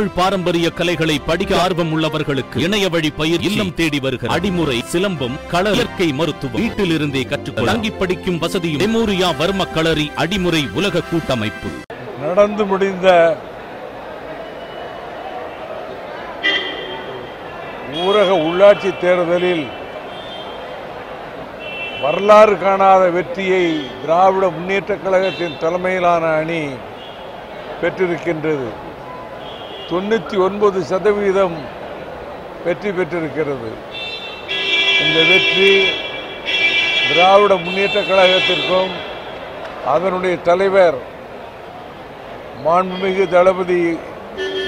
தமிழ் பாரம்பரிய கலைகளை படிக்க ஆர்வம் உள்ளவர்களுக்கு இணைய வழி பயிர் இல்லம் தேடி வருகிற அடிமுறை சிலம்பம் கள இயற்கை மருத்துவம். வீட்டில் இருந்தே கற்றுக்கொள்ள தங்கி படிக்கும் வசதியும் மெமோரியா வர்ம களரி அடிமுறை உலக கூட்டமைப்பு. நடந்து முடிந்த ஊரக உள்ளாட்சி தேர்தலில் வரலாறு காணாத வெற்றியை திராவிட முன்னேற்ற கழகத்தின் தலைமையிலான அணி பெற்றிருக்கின்றது. தொண்ணூற்றி ஒன்பது சதவீதம் வெற்றி பெற்றிருக்கிறது. இந்த வெற்றி திராவிட முன்னேற்றக் கழகத்திற்கும் அதனுடைய தலைவர் மாண்புமிகு தளபதி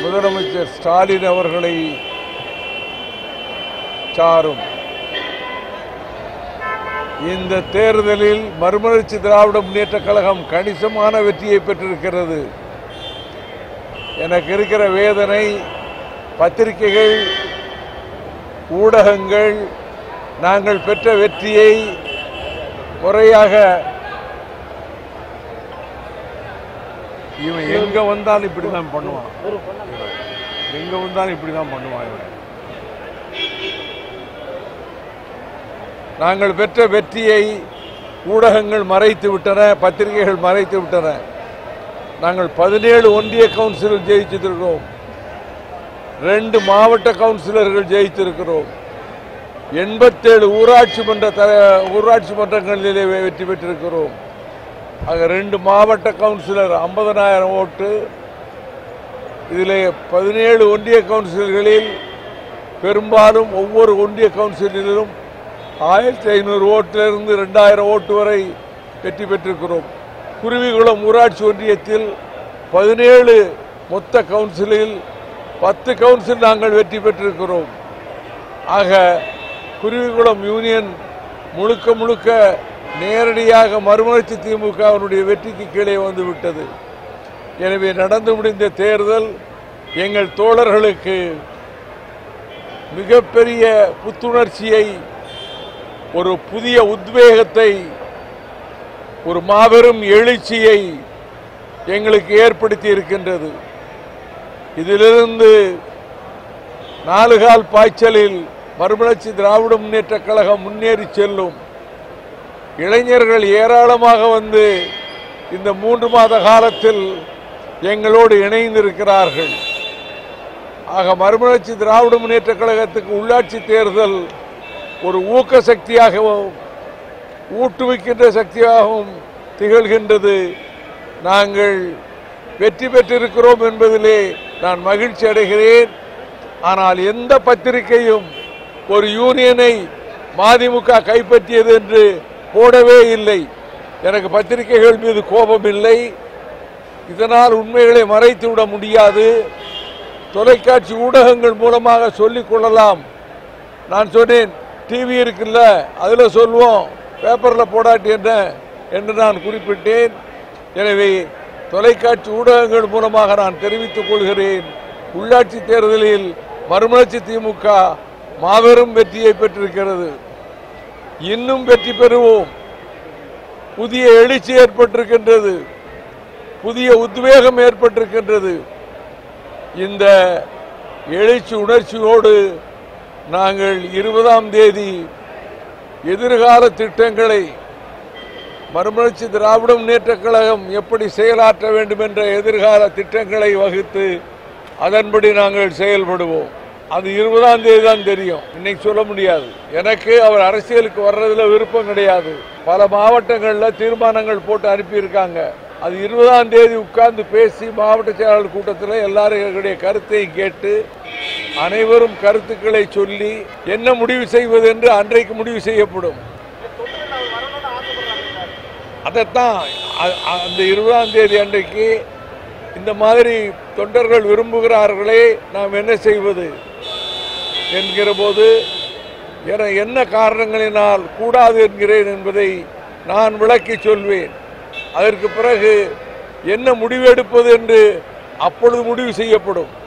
முதலமைச்சர் ஸ்டாலின் அவர்களை சாரும். இந்த தேர்தலில் மறுமலர்ச்சி திராவிட முன்னேற்ற கழகம் கணிசமான வெற்றியை பெற்றிருக்கிறது. எனக்கு இருக்கிற வேதனை பத்திரிகைகள் ஊடகங்கள் நாங்கள் பெற்ற வெற்றியை முறையாக இவன் எங்க வந்தாலும் இப்படிதான் பண்ணுவான். எங்க வந்தாலும் இப்படி தான் பண்ணுவான் இவன். நாங்கள் பெற்ற வெற்றியை ஊடகங்கள் மறைத்து விட்டன பத்திரிகைகள் மறைத்து விட்டன. நாங்கள் பதினேழு ஒன்றிய கவுன்சிலர் ஜெயிச்சிருக்கிறோம். ரெண்டு மாவட்ட கவுன்சிலர்கள் ஜெயித்திருக்கிறோம். எண்பத்தேழு ஊராட்சி மன்ற த ஊராட்சி மன்றங்களிலே வெற்றி பெற்றிருக்கிறோம். ஆக ரெண்டு மாவட்ட கவுன்சிலர் ஐம்பதனாயிரம் ஓட்டு. இதில் பதினேழு ஒன்றிய கவுன்சிலர்களில் பெரும்பாலும் ஒவ்வொரு ஒன்றிய கவுன்சிலிலும் ஆயிரத்தி ஐநூறு ஓட்டிலிருந்து ரெண்டாயிரம் ஓட்டு வரை வெற்றி பெற்றிருக்கிறோம். குருவிகுளம் ஊராட்சி ஒன்றியத்தில் பதினேழு மொத்த கவுன்சிலில் பத்து கவுன்சில் நாங்கள் வெற்றி பெற்றிருக்கிறோம். ஆக குருவிகுளம் யூனியன் முழுக்க முழுக்க நேரடியாக மறுமலர்ச்சி திமுகவினுடைய வெற்றிக்கு கீழே வந்துவிட்டது எனவே நடந்து முடிந்த தேர்தல் எங்கள் தோழர்களுக்கு மிகப்பெரிய புத்துணர்ச்சியை ஒரு புதிய உத்வேகத்தை ஒரு மாபெரும் எழுச்சியை எங்களுக்கு ஏற்படுத்தி இருக்கின்றது. இதிலிருந்து நாலுகால் பாய்ச்சலில் மறுமலர்ச்சி திராவிட முன்னேற்ற கழகம் முன்னேறி செல்லும். இளைஞர்கள் ஏராளமாக வந்து இந்த மூன்று மாத காலத்தில் எங்களோடு இணைந்திருக்கிறார்கள். ஆக மறுமலர்ச்சி திராவிட முன்னேற்ற கழகத்துக்கு உள்ளாட்சி தேர்தல் ஒரு ஊக்க சக்தியாகவும் ஊட்டுவிக்கின்ற சக்தியாகவும் திகழ்கின்றது. நாங்கள் வெற்றி பெற்றிருக்கிறோம் என்பதிலே நான் மகிழ்ச்சி அடைகிறேன். ஆனால் எந்த பத்திரிகையும் ஒரு யூனியனை மதிமுக கைப்பற்றியது என்று போடவே இல்லை. எனக்கு பத்திரிகைகள் மீது கோபம் இல்லை. இதனால் உண்மைகளை மறைத்து விட முடியாது. தொலைக்காட்சி ஊடகங்கள் மூலமாக சொல்லிக் கொள்ளலாம். நான் சொன்னேன் டிவி இருக்குல்ல அதில் சொல்லுவோம் பேப்பரில் போடாட்டி என்ன என்று நான் குறிப்பிட்டேன். எனவே தொலைக்காட்சி ஊடகங்கள் மூலமாக நான் தெரிவித்துக் கொள்கிறேன். உள்ளாட்சி தேர்தலில் மறுமலர்ச்சி திமுக மாபெரும் வெற்றியை பெற்றிருக்கிறது. இன்னும் வெற்றி பெறுவோம். புதிய எழுச்சி ஏற்பட்டிருக்கின்றது. புதிய உத்வேகம் ஏற்பட்டிருக்கின்றது. இந்த எழுச்சி உணர்ச்சியோடு நாங்கள் இருபதாம் தேதி எதிர்கால திட்டங்களை மறுமலர்ச்சி திராவிட முன்னேற்ற கழகம் எப்படி செயலாற்ற வேண்டும் என்ற எதிர்கால திட்டங்களை வகுத்து அதன்படி நாங்கள் செயல்படுவோம். அது இருபதாம் தேதி தான் தெரியும். இன்னைக்கு சொல்ல முடியாது. எனக்கு அவர் அரசியலுக்கு வர்றதுல விருப்பம் கிடையாது. பல மாவட்டங்களில் தீர்மானங்கள் போட்டு அனுப்பியிருக்காங்க. அது இருபதாம் தேதி உட்கார்ந்து பேசி மாவட்ட செயலாளர் கூட்டத்தில் எல்லாருடைய கருத்தையும் கேட்டு அனைவரும் கருத்துக்களை சொல்லி என்ன முடிவு செய்வது என்று அன்றைக்கு முடிவு செய்யப்படும். அதைத்தான் அ- அந்த இருபதாம் தேதி அன்றைக்கு இந்த மாதிரி தொண்டர்கள் விரும்புகிறார்களே நாம் என்ன செய்வது என்கிற போது என என்ன காரணங்களினால் கூடாது என்கிறேன் என்பதை நான் விளக்கி சொல்வேன். அதற்கு பிறகு என்ன முடிவு எடுப்பது என்று அப்பொழுது முடிவு செய்யப்படும்.